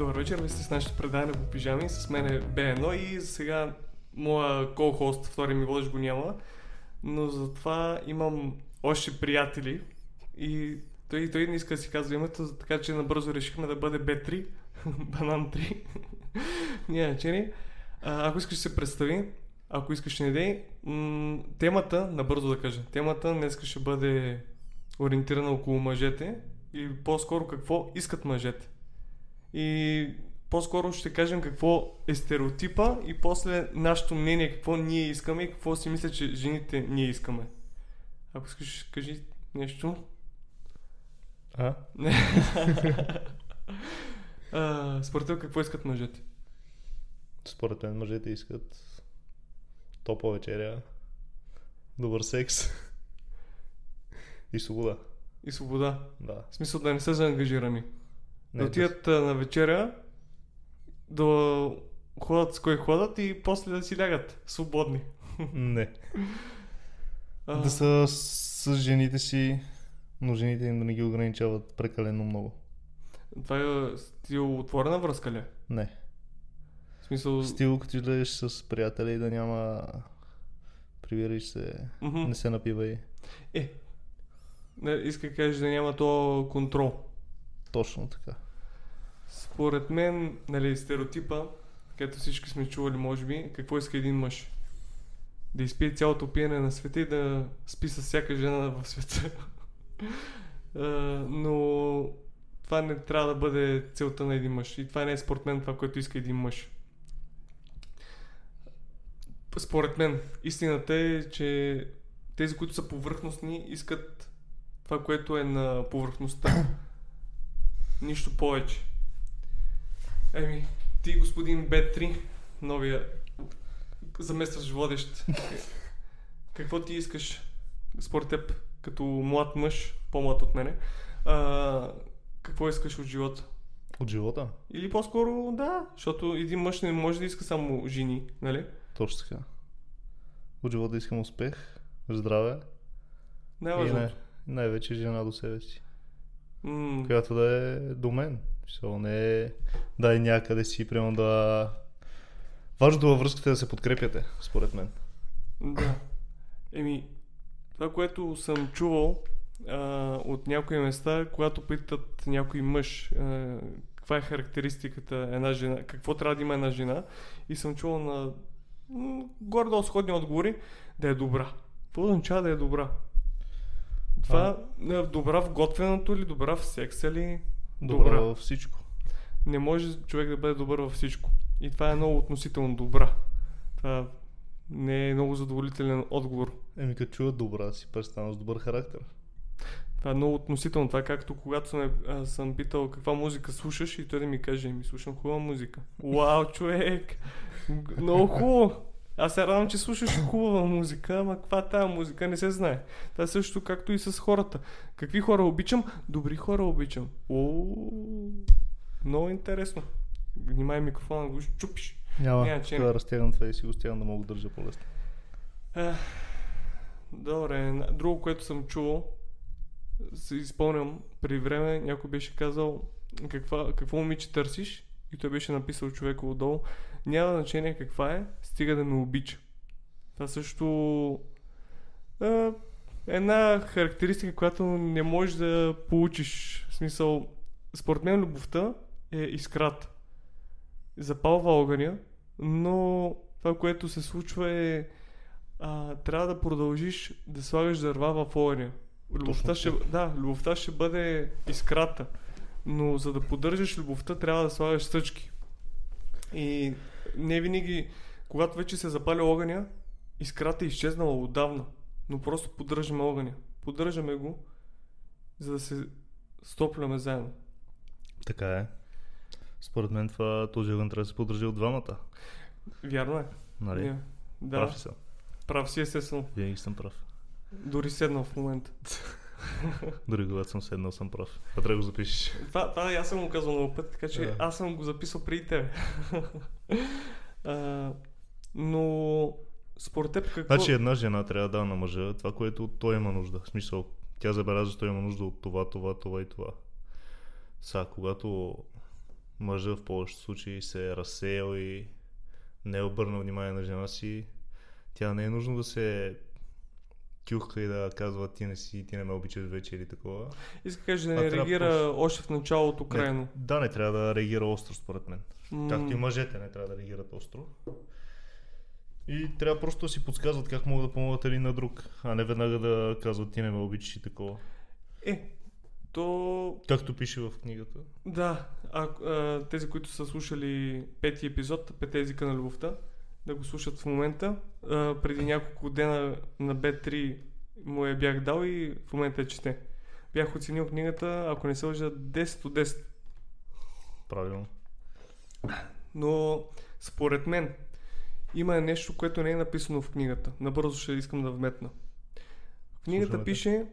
Добър вечер, вие сте с нашето предаване по пижами. С мен е B1 и сега моя кол-хост, втори ми водещ го няма. Но затова имам още приятели и той, той не иска да си казва името, така че набързо решихме да бъде B3, Банан 3. Няма. А, ако искаш се представи, ако искаш не дей, м- темата, набързо да кажа, темата днес ще бъде ориентирана около мъжете и по-скоро какво искат мъжете. И по-скоро ще кажем какво е стереотипа и после нашето мнение, какво ние искаме и какво си мисля, че жените ние искаме. Ако искаш, кажи нещо. А? а, според теб какво искат мъжете? Според мен мъжете искат топла вечеря, добър секс и свобода. И свобода. Да. В смисъл да не са заангажирани. Не, да отидат а, на вечеря, да ходят с кой ходят и после да си лягат свободни. Не. А, Да са с, жените си, но жените им да не ги ограничават прекалено много. Това е стил отворена връзка ли? Не. В смисъл... Стил, като излезеш с приятели да няма прибираш се, Мгм. не се напивай. Е, не, иска да кажеш да няма то контрол. Точно така. Според мен, нали, стереотипа, където всички сме чували, може би, какво иска един мъж? Да изпие цялото пиене на света и да спи с всяка жена в света. Но това не трябва да бъде целта на един мъж. И това не е според мен това, което иска един мъж. Според мен, истината е, че тези, които са повърхностни, искат това, което е на повърхността. Нищо повече. Еми, ти, господин Б3, новия заместващ водещ, какво ти искаш според теб, като млад мъж, по-млад от мене, а, какво искаш от живота? От живота? Или по-скоро да, защото един мъж не може да иска само жени, нали? Точно така. От живота искам успех, здраве Най-важното. най- най-вече жена до себе си. М, която да е до мен. Мисъл, не е да е някъде си, примерно да... Важното във връзката е да се подкрепяте, според мен. Да. Еми, това, което съм чувал а, от някои места, когато питат някой мъж а, каква е характеристиката една жена, какво трябва да има една жена, и съм чувал на горе-долу сходни отговори, да е добра. Какво означава да е добра? Това е добра в готвеното ли, добра в секса ли? Добра, Добра. във всичко. Не може човек да бъде добър във всичко. И това е много относително добра. Това не е много задоволителен отговор. Еми, като чуят добра, си представям с добър характер. Това е много относително. Това е както когато съм, а, съм питал каква музика слушаш и той да ми каже, ми слушам хубава музика. Вау, човек! Много хубаво! Аз се радвам, че слушаш хубава музика, ама каква е тази музика не се знае. Това е също както и с хората. Какви хора обичам? Добри хора обичам. О, много интересно. Внимай микрофона, го чупиш. Няма, Няма, че да разтягам това и си го стягам да мога да държа по-лесно. Добре, друго, което съм чувал, се изпълням при време, някой беше казал каква, какво момиче търсиш и той беше написал човека отдолу. Няма значение каква е, стига да ме обича. Това също е една характеристика, която не можеш да получиш. В смисъл, според мен любовта е искрата. Запалва огъня, но това, което се случва е а, трябва да продължиш да слагаш дърва в огъня. Любовта ще, да, любовта ще бъде искрата, но за да поддържаш любовта трябва да слагаш стъчки. И не винаги, когато вече се запали огъня, искрата е изчезнала отдавна, но просто поддържаме огъня. Поддържаме го, за да се стопляме заедно. Така е. Според мен това, този огън трябва да се поддържи от двамата. Вярно е. Нали? Yeah. Да, Прав ли съм? прав си естествено. Винаги съм прав. Дори седнал в момента. Дори когато съм седнал съм прав. Това трябва да го запишеш. Това, това аз съм го казал много път, така че Да. аз съм го записал преди тебе. а, но според теб какво... Значи една жена трябва да дава на мъжа това, което той има нужда. В смисъл, тя забелязва, че той има нужда от това, това, това и това. Сега, когато мъжа в повечето случаи се е разсеял и не е обърнал внимание на жена си, тя не е нужно да се тюхка и да казва ти не си, ти не ме обичаш вече или такова. Иска кажа да не реагира просто- още в началото крайно. Не, да, не трябва да реагира остро според мен. М, Както и мъжете не трябва да реагират остро. И трябва просто да си подсказват как могат да помогнат един на друг, а не веднага да казват ти не ме обичаш и такова. Е, то Както пише в книгата. Да, а, а, тези, които са слушали пети епизод, пете езика на любовта, да го слушат в момента. А, преди няколко дена на B3 му я бях дал и в момента я чете. Бях оценил книгата, ако не се лъжа, 10 от 10. Правилно. Но според мен има нещо, което не е написано в книгата. Набързо ще искам да вметна. В книгата Слушаме пише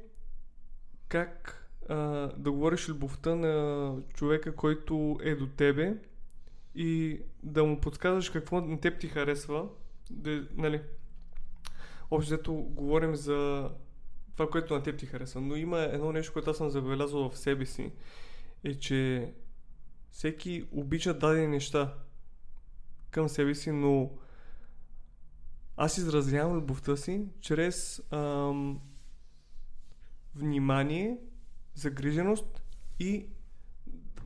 как а, да говориш любовта на човека, който е до тебе и да му подсказваш какво на теб ти харесва. Да, нали? Общо взето говорим за това, което на теб ти харесва. Но има едно нещо, което аз съм забелязал в себе си, е, че всеки обича дадени неща към себе си, но аз изразявам любовта си чрез ам, внимание, загриженост и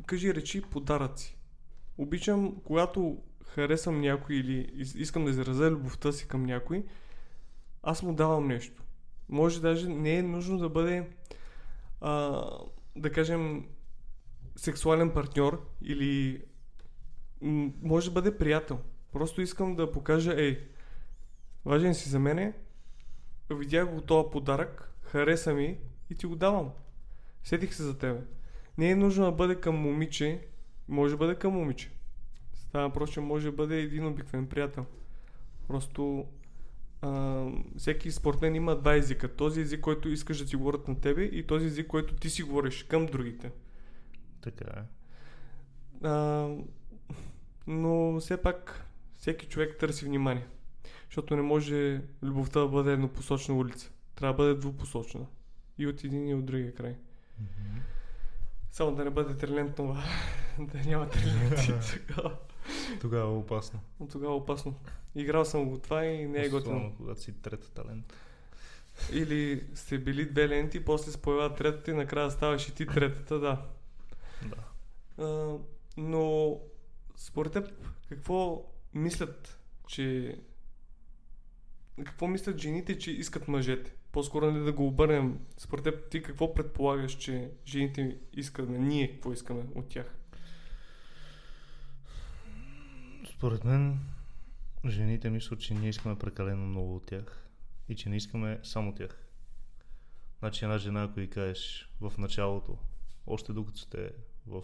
кажи речи подаръци. Обичам, когато харесвам някой или искам да изразя любовта си към някой, аз му давам нещо. Може даже не е нужно да бъде а, да кажем сексуален партньор или може да бъде приятел. Просто искам да покажа, ей, важен си за мене, видях го този подарък, хареса ми и ти го давам. Сетих се за тебе. Не е нужно да бъде към момиче, може да бъде към момиче. Става въпрос, че може да бъде един обикновен приятел. Просто а, всеки според мен има два езика. Този език, който искаш да ти говорят на тебе и този език, който ти си говориш към другите. Така е. А, но все пак всеки човек търси внимание. Защото не може любовта да бъде еднопосочна улица. Трябва да бъде двупосочна. И от един и от другия край. Само да не бъде трилентнова. да няма триленти. тогава- Тогава е опасно. Но тогава е опасно. Играл съм го това и не е готино. Когато си трета талент. Или сте били две ленти, после се появява третата и накрая ставаш и ти третата, да. Да. А, но според теб, какво мислят, че... Какво мислят жените, че искат мъжете? По-скоро не да го обърнем. Според теб, ти какво предполагаш, че жените искаме? Ние какво искаме от тях? Според мен, жените мислят, че ние искаме прекалено много от тях и че не искаме само тях. Значи една жена, ако и кажеш в началото, още докато сте в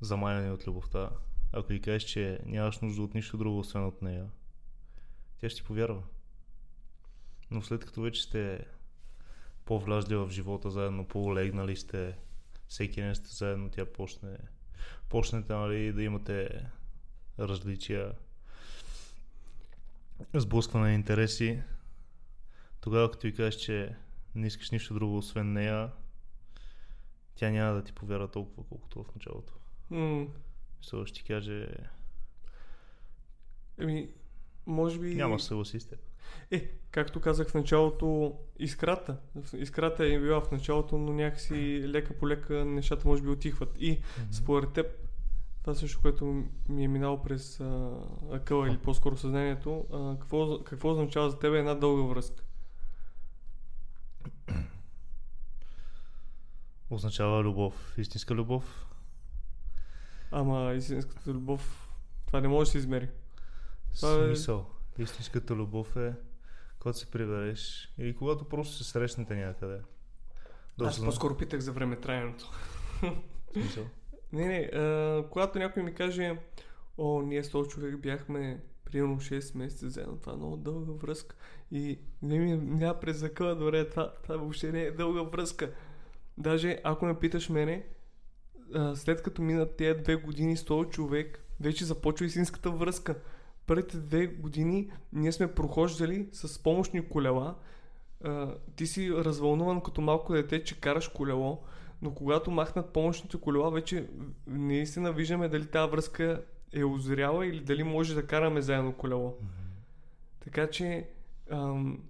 замаяни от любовта, ако и кажеш, че нямаш нужда от нищо друго, освен от нея, тя ще ти повярва. Но след като вече сте по-влязли в живота заедно, по-легнали сте, всеки ден сте заедно, тя почне, почнете нали, да имате различия, сблъскване на интереси, тогава като ти кажеш, че не искаш нищо друго освен нея, тя няма да ти повярва толкова, колкото в началото. Мисля, ще ти каже, Еми, може би... няма се съгласи с теб. Е, както казах в началото, искрата. Искрата е била в началото, но някакси лека по лека нещата може би отихват. И според теб, това също, което ми е минало през а, акъла или по-скоро съзнанието, а, какво, какво означава за теб една дълга връзка? Означава любов. Истинска любов. Ама истинската любов, това не може да се измери. Това е- Смисъл. Истинската любов е когато се прибереш или когато просто се срещнете някъде. Да Аз по-скоро питах за времетраенето. Смисъл. Не, не, а, когато някой ми каже, о, ние с този човек бяхме примерно 6 месеца заедно, това е много дълга връзка. И не ми няма през закъла, добре, това, това въобще не е дълга връзка. Даже ако ме питаш мене, а, след като минат тези две години с този човек, вече започва истинската връзка. Първите две години ние сме прохождали с помощни колела. А, ти си развълнуван като малко дете, че караш колело, Но когато махнат помощните колела, вече наистина виждаме дали тази връзка е озряла или дали може да караме заедно колело. Така че, ам,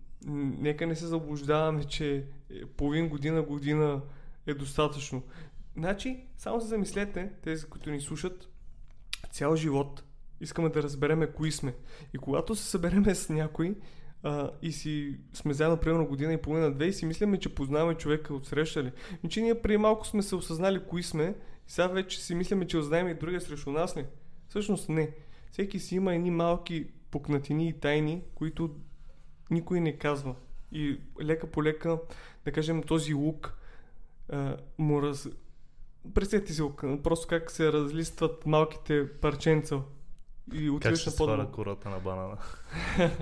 нека не се заблуждаваме, че половин година, година е достатъчно. Значи, само се замислете, тези, които ни слушат, цял живот искаме да разбереме кои сме. И когато се събереме с някой а, и си сме заедно примерно година и половина-две и си мислиме, че познаваме човека от среща ли. Че ние преди малко сме се осъзнали кои сме и сега вече си мислиме, че ознаем и другия срещу нас ли. Всъщност не. Всеки си има едни малки пукнатини и тайни, които никой не казва. И лека по лека, да кажем, този лук а, му раз... Представете си просто как се разлистват малките парченца и Как отиваш се на по-долу. сваля кората на банана?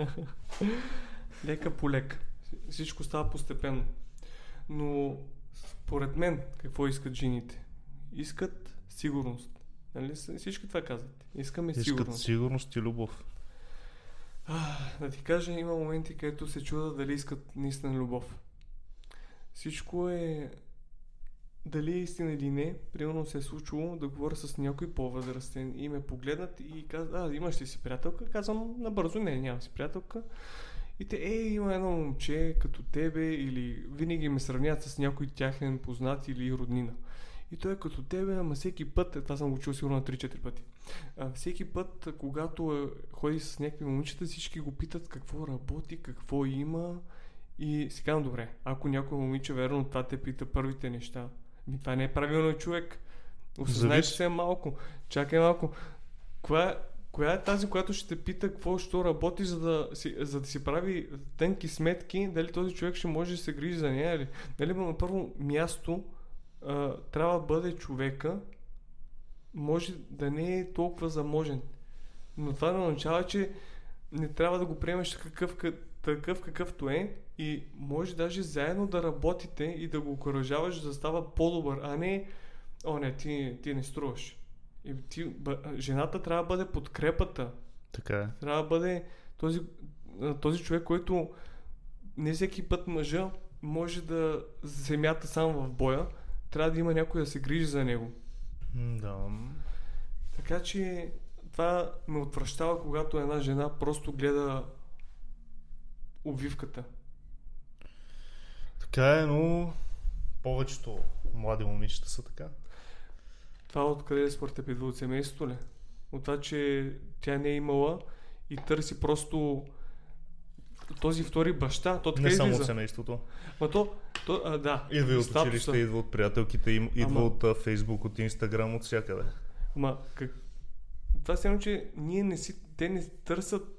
Лека по лека. Всичко става постепенно. Но според мен, какво искат жените? Искат сигурност. Нали? Всички това казват. Искаме Искат сигурност. сигурност и любов. А, да ти кажа, има моменти, където се чуда дали искат наистина любов. Всичко е дали е истина или не, примерно се е случило да говоря с някой по-възрастен и ме погледнат и казват, а, имаш ли си приятелка? Казвам набързо, не, нямам си приятелка. И те, е, има едно момче като тебе или винаги ме сравняват с някой тяхен познат или роднина. И той е като тебе, ама всеки път, е, това съм го чул сигурно на 3-4 пъти. А, всеки път, а, когато е, ходи с някакви момичета, всички го питат какво работи, какво има. И си казвам, добре, ако някой момиче, верно, това те пита първите неща. Ми, това не е правилно човек. Осъзнайте се малко. Чакай малко. Коя, коя е тази, която ще те пита какво, що работи, за да, си, за да си прави тънки сметки, дали този човек ще може да се грижи за нея или... Дали на първо място а, трябва да бъде човека, може да не е толкова заможен. Но това не означава, че не трябва да го приемеш какъв, ка- такъв какъвто е и може даже заедно да работите и да го окоръжаваш да става по-добър, а не о не, ти, ти не струваш. И ти, бъ, жената трябва да бъде подкрепата, Така е. трябва да бъде този, този човек, който не всеки път мъжа може да земята сам в боя, трябва да има някой да се грижи за него. Да. Така че това ме отвръщава, когато една жена просто гледа обвивката. Така е, но повечето млади момичета са така. Това откъде е според теб идва от семейството ли? От това, че тя не е имала и търси просто този втори баща, то Не само от излиза. семейството. Ма то, то а, да, Идва и от статуса. училище, идва от приятелките им, идва Ама- от а, Фейсбук, от Инстаграм, от всякъде. Ма, как... Това се едно, че ние не си, те не търсят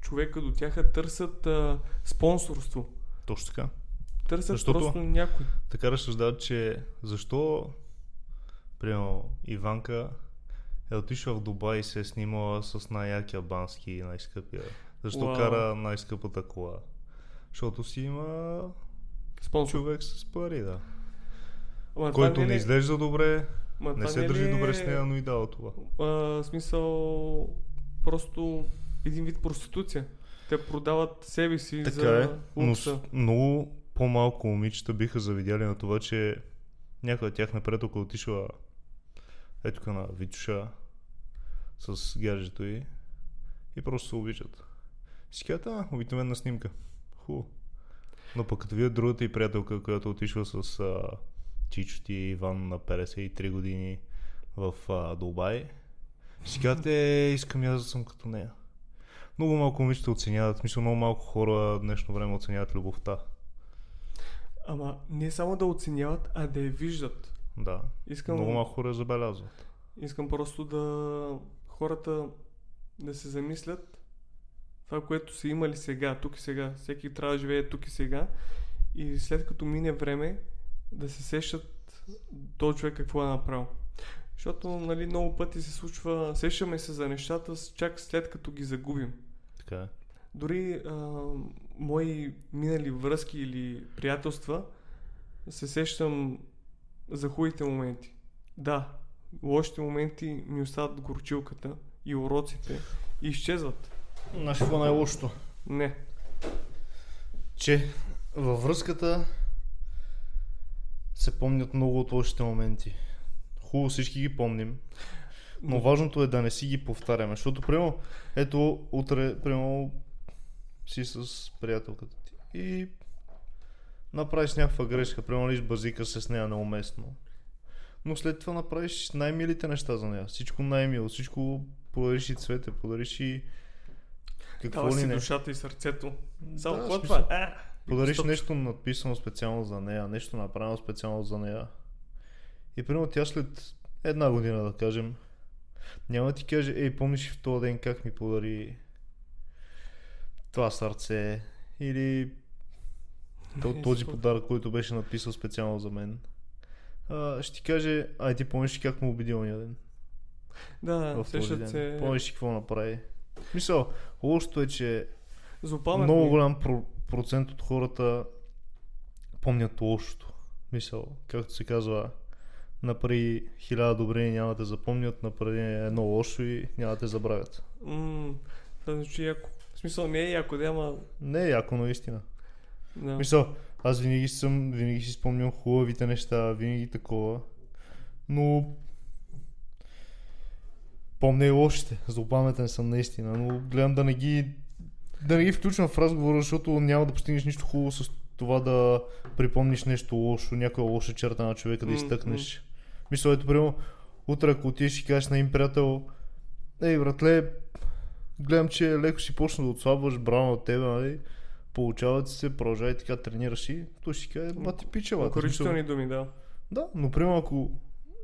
човека до тях, търсят а, спонсорство. Точно така. Търсят Защото- просто някой. Така разсъждават, че защо, примерно, Иванка е отишла в Дубай и се е снимала с най-якия бански и най-скъпия. Защо Уау. кара най-скъпата кола? Защото си има Спонсор. човек с пари, да. Ама Който не, не е- изглежда добре, ма не се не държи е- добре с нея, но и дава това. А, смисъл, просто един вид проституция. Те продават себе си Така за е, но с- много по-малко момичета биха завидяли на това, че някой от тях напред, ако е отишла ето тук на Витюша с гаджето й и просто се обичат. И си казват, а, обикновена снимка. Хубаво. Но пък като видят другата и приятелка, която отишла с а, чичо ти Иван на 53 години в а, Дубай, си казват, е, искам аз да съм като нея. Много малко момичета оценяват, смисъл много малко хора днешно време оценяват любовта. Ама не само да оценяват, а да я виждат. Да. Искам, Много малко хора забелязват. искам просто да хората да се замислят това, което са имали сега, тук и сега. Всеки трябва да живее тук и сега. И след като мине време, да се сещат този човек какво е направил. Защото нали, много пъти се случва, сещаме се за нещата чак след като ги загубим. Така е. Дори а, мои минали връзки или приятелства се сещам за хубавите моменти. Да, лошите моменти ми остават горчилката и уроците и изчезват. Знаеш какво е най-лошото? Не. Че във връзката се помнят много от лошите моменти. Хубаво всички ги помним, но важното е да не си ги повтаряме, защото, примерно, ето, утре, примерно, си с приятелката ти и направиш някаква грешка, примерно базика се с нея неуместно. Но след това направиш най-милите неща за нея. Всичко най-мило, всичко подариш и цвете, подариш и какво Дава ли си не. душата и сърцето. Само Да, какво е това? А, Подариш Стоп. нещо надписано специално за нея, нещо направено специално за нея. И примерно тя след една година, да кажем, няма да ти каже, ей, помниш в този ден как ми подари това сърце или то- този подарък, който беше написал специално за мен. А, ще ти каже, ай ти помниш как му убеди ония ден? Да, в този ден. се Помниш какво направи? Мисъл, лошото е, че злопаметни. много голям про- процент от хората помнят лошото. Мисъл, както се казва, направи хиляда добри и няма да запомнят, направи едно лошо и няма да те забравят. М, Това звучи яко. В смисъл не е яко, да, ама... Не е яко, наистина. Да. Мисъл, аз винаги съм, винаги си спомням хубавите неща, винаги такова. Но помня и лошите. Злопаметен съм наистина, но гледам да не ги да не ги включвам в разговора, защото няма да постигнеш нищо хубаво с това да припомниш нещо лошо, някоя лоша черта на човека да изтъкнеш. Мисля, ето, примерно, утре ако отидеш и кажеш на им приятел, ей, братле, гледам, че леко си почна да отслабваш, браво от тебе, нали? Получават се, продължавай така, тренираш и той ще си каже, ма ти пича, бе. Окоръчителни думи, да. Да, но примерно ако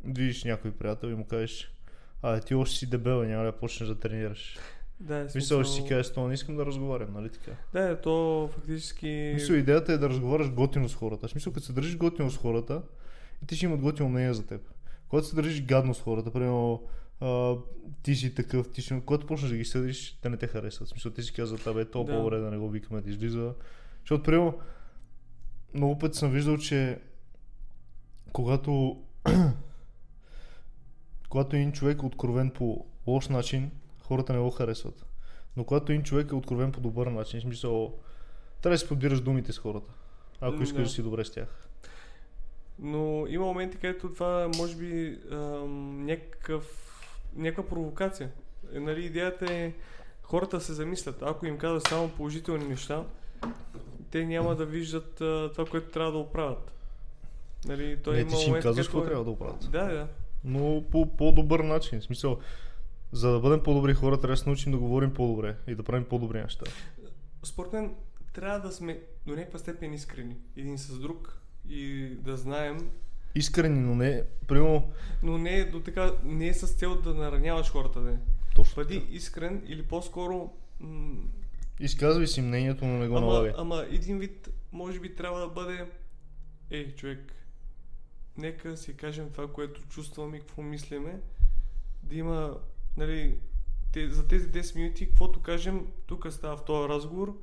видиш някой приятел и му кажеш, а ти още си дебел, няма да почнеш да тренираш. Да, е Мисля, ще си кажеш, то не искам да разговарям, нали така? Да, е, то фактически... Мисля, идеята е да разговаряш готино с хората. В смисъл, като се държиш готино с хората, и ти ще имат готино мнение за теб. Когато се държиш гадно с хората, примерно, а, ти си такъв, ти си... Когато почнеш да ги съдиш, те не те харесват. В смисъл, ти си казват, абе, то Да. по-добре да не го викаме да излиза. Защото, примерно, много пъти съм виждал, че когато когато един човек е откровен по лош начин, хората не го харесват. Но когато един човек е откровен по добър начин, в смисъл, трябва да си подбираш думите с хората, ако М, искаш да. да си добре с тях. Но има моменти, където това може би ам, някакъв, някаква провокация. Е, нали, идеята е хората се замислят. Ако им казват само положителни неща, те няма да виждат а, това, което трябва да оправят. Нали, той не, има ти ще им казваш какво е- трябва да оправят. Да, да. Но по по-добър начин. В смисъл, за да бъдем по-добри хора, трябва да се научим да говорим по-добре и да правим по-добри неща. Според мен трябва да сме до някаква степен искрени един с друг и да знаем, Искрени, но не, примерно, но не е до така, не е с цел да нараняваш хората, да. точно Бъди така. искрен или по-скоро м- Изказвай си мнението, но не го ама, налагай. ама един вид, може би трябва да бъде Ей, човек, нека си кажем това, което чувстваме и какво мислиме, да има, нали, те, за тези 10 минути, каквото кажем, тук става в този разговор,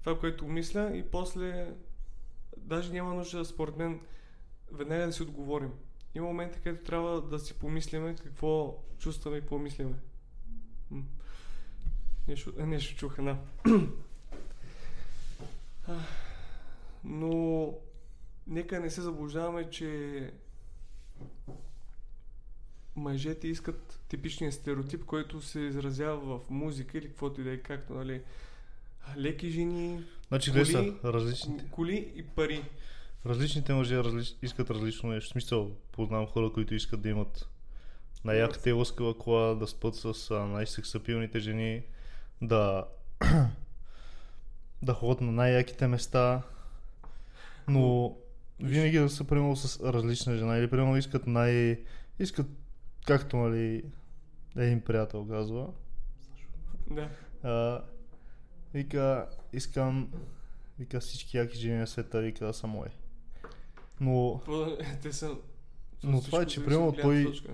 това, което мисля и после даже няма нужда, според мен, веднага да си отговорим. Има моменти, където трябва да си помислиме какво чувстваме и какво мислиме. Нещо, е, нещо чух една. Но нека не се заблуждаваме, че мъжете искат типичния стереотип, който се изразява в музика или каквото и да е, както, нали, леки жени, Значи коли- са различните. коли и пари. Различните мъже различ... искат различно нещо. В смисъл, познавам хора, които искат да имат най-яката и лъскава кола, да спят с най-сексапилните жени, да да ходят на най-яките места, но винаги да са примерно с различна жена или примерно искат най... искат както нали един приятел казва, Да. а, вика, искам вика всички яки жени на света, вика да са мои. Но Те са... Но това е, че примерно той- точка.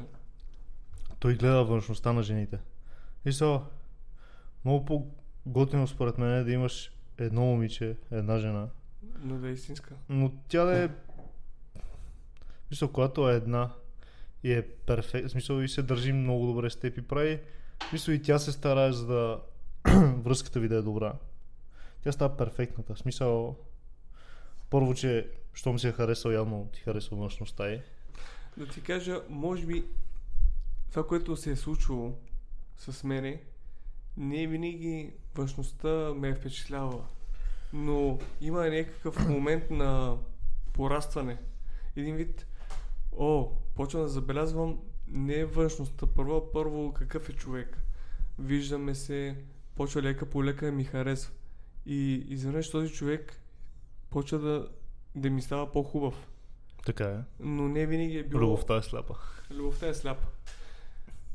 той гледа външността на жените. И са, много по-готино според мен е да имаш едно момиче, една жена, Но да е истинска. но тя да е мисъл, когато е една и е перфект, смисъл и се държи много добре с теб и прави, мисъл и тя се старае за да връзката ви да е добра. Тя става перфектната. В смисъл, първо, че Щом си я харесал, явно ти харесва външността е. Да ти кажа, може би това, което се е случило с мене, не винаги външността ме е впечатлява. Но има някакъв момент на порастване. Един вид, о, почвам да забелязвам не външността първо, първо какъв е човек. Виждаме се, почва лека по лека да ми харесва. И изведнъж този човек почва да, да ми става по-хубав. Така е. Но не винаги е било... Любовта е сляпа. Любовта е сляпа.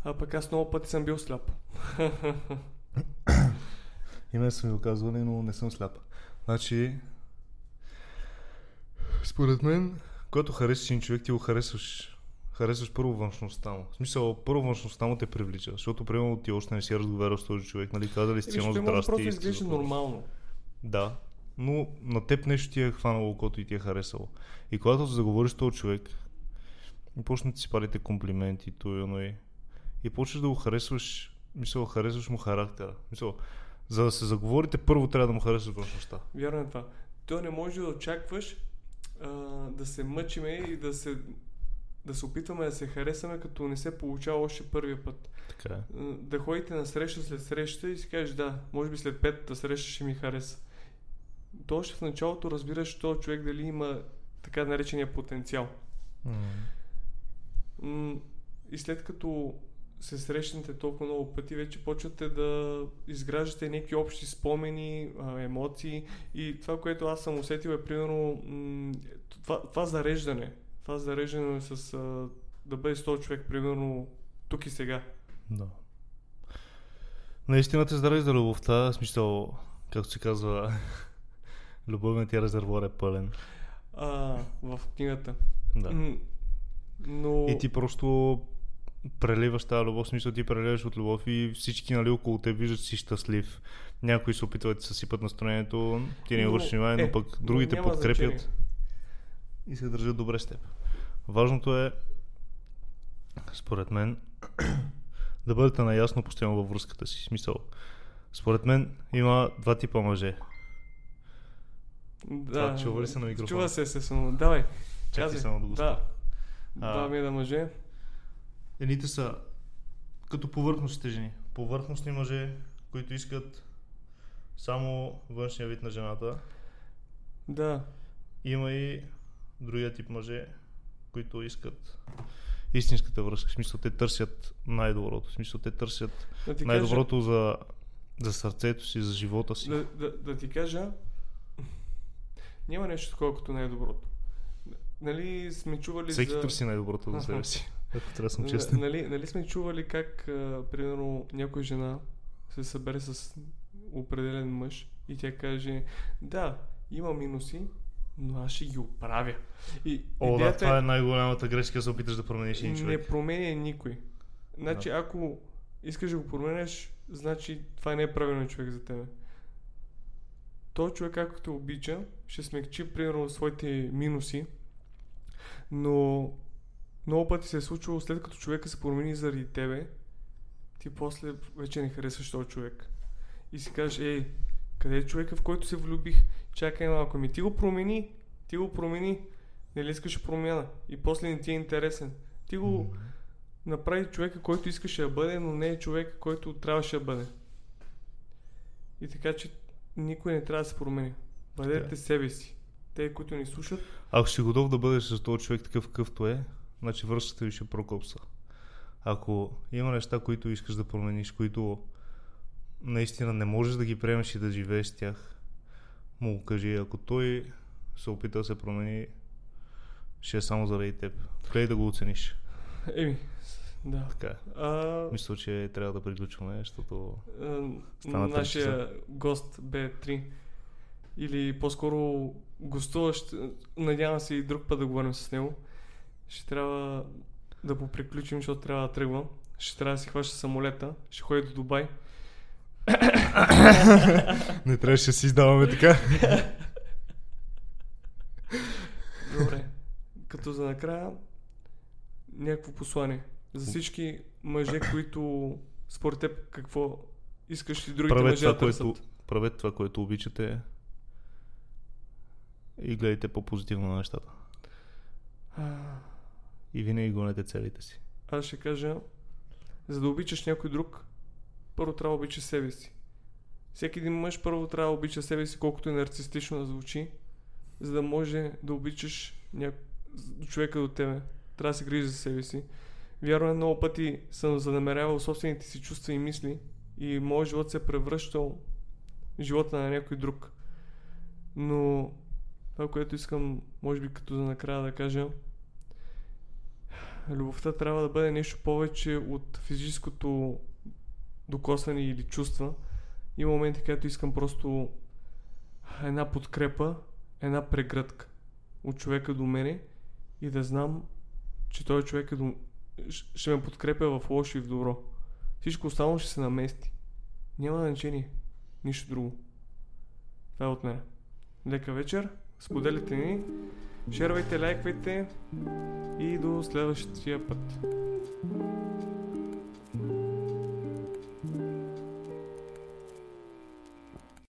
А пък аз много пъти съм бил сляп. И мен са ми го казвали, но не съм сляпа. Значи, според мен, когато харесаш един човек, ти го харесваш харесваш първо външността му. В смисъл, първо външността му те привлича, защото примерно ти още не си разговарял с този човек, нали, казали си Еми, едно здрасти. просто изглежда нормално. Да, но на теб нещо ти е хванало, което и ти е харесало. И когато заговориш с този човек, и почнат да си парите комплименти, то и оно и, и почваш да го харесваш, мисъл, харесваш му характера. Мисъл, за да се заговорите, първо трябва да му харесваш външността. Вярно е това. То не може да очакваш а, да се мъчиме и да се, да се опитваме да се харесаме, като не се получава още първия път. Така е. Да ходите на среща след среща и си кажеш да, може би след петата среща ще ми хареса. То още в началото разбираш този човек дали има така наречения потенциал. М, И след като се срещнете толкова много пъти, вече почвате да изграждате някакви общи спомени, емоции и това, което аз съм усетил е примерно това, това зареждане. Това зареждане с а, да бъде 100 човек, примерно тук и сега. Да. Наистина те зарежда любовта, в смисъл, както се казва, любовният ти резервуар е пълен. А, в книгата. Да. Но... И ти просто преливаш тази любов, смисъл ти преливаш от любов и всички нали, около те виждат си щастлив. Някои се опитват да съсипат настроението, ти не обръщаш внимание, но е, пък другите подкрепят значение. и се държат добре с теб. Важното е, според мен, да бъдете наясно постоянно във връзката си. Смисъл, според мен има два типа мъже. Да. Това чува ли се на микрофона? Чува се, естествено. Давай. Чакай само да го Да. А. Дами да мъже. Едните са като повърхностните жени. Повърхностни мъже, които искат само външния вид на жената. Да. Има и другия тип мъже, които искат истинската връзка. В смисъл, те търсят най-доброто. В смисъл, те търсят Да най-доброто за, за сърцето си, за живота си. Кажа, да, да, да ти кажа, няма нещо такова като най-доброто. Нали сме чували Всеки за... търси най-доброто за себе си. Ако трябва да съм честен. Нали, нали сме чували как, а, примерно, някоя жена се събере с определен мъж и тя каже, да, има минуси, но аз ще ги оправя. И О, да, това е най-голямата грешка, да се опиташ да промениш един не човек. променя никой. Значи, ако искаш да го променеш, значи това не е правилният човек за теб. Той човек, ако те обича, ще смекчи, примерно, своите минуси, но много пъти се е случвало, след като човека се промени заради тебе, ти после вече не харесваш този човек. И си кажеш, ей, къде е човека, в който се влюбих? Чакай малко, ми ти го промени, ти го промени, не ли искаш промяна? И после не ти е интересен. Ти го М. направи човека, който искаше да бъде, но не е човек, който трябваше да бъде. И така, че никой не трябва да се промени. Бъдете е. себе си. Те, които ни слушат, Ако си готов да бъдеш с този човек такъв какъвто е, значи връзката ви ще прокопса. Ако има неща, които искаш да промениш, които наистина не можеш да ги приемеш и да живееш с тях, му кажи. Ако той се опита да се промени, ще е само заради теб. Гледай да го оцениш. еми, да. Така е. А, Мисля, че трябва да приключваме, защото... а, Стана нашия гост Б3 или по-скоро гостуващ, надявам се и друг път да говорим с него, ще трябва да поприключим, защото трябва да тръгвам. Ще трябва да си хваща самолета, ще ходи до Дубай. Не трябваше да си издаваме така. Добре. Като за накрая някакво послание за всички мъже, които според теб какво искаш и другите Правете мъже това, да което, правете това, което обичате. и гледайте по-позитивно на нещата. И винаги гонете целите си. Аз ще кажа, за да обичаш някой друг, първо трябва да обичаш себе си. Всеки един мъж първо трябва да обича себе си, колкото и нарцистично да звучи, за да може да обичаш ня... човека до тебе. Трябва да се грижи за себе си. Вярвам, много пъти съм занамерявал собствените си чувства и мисли и моят живот се е превръщал в живота на някой друг. Но това, което искам, може би като за накрая да кажа, любовта трябва да бъде нещо повече от физическото докосване или чувства. Има моменти, където искам просто една подкрепа, една прегръдка от човека до мене и да знам, че той човек е до... ще ме подкрепя в лошо и в добро. Всичко останало ще се намести. Няма значение. Нищо друго. Това е от мен. Лека вечер. Споделяйте ни. Шервайте, лайквайте и до следващия път.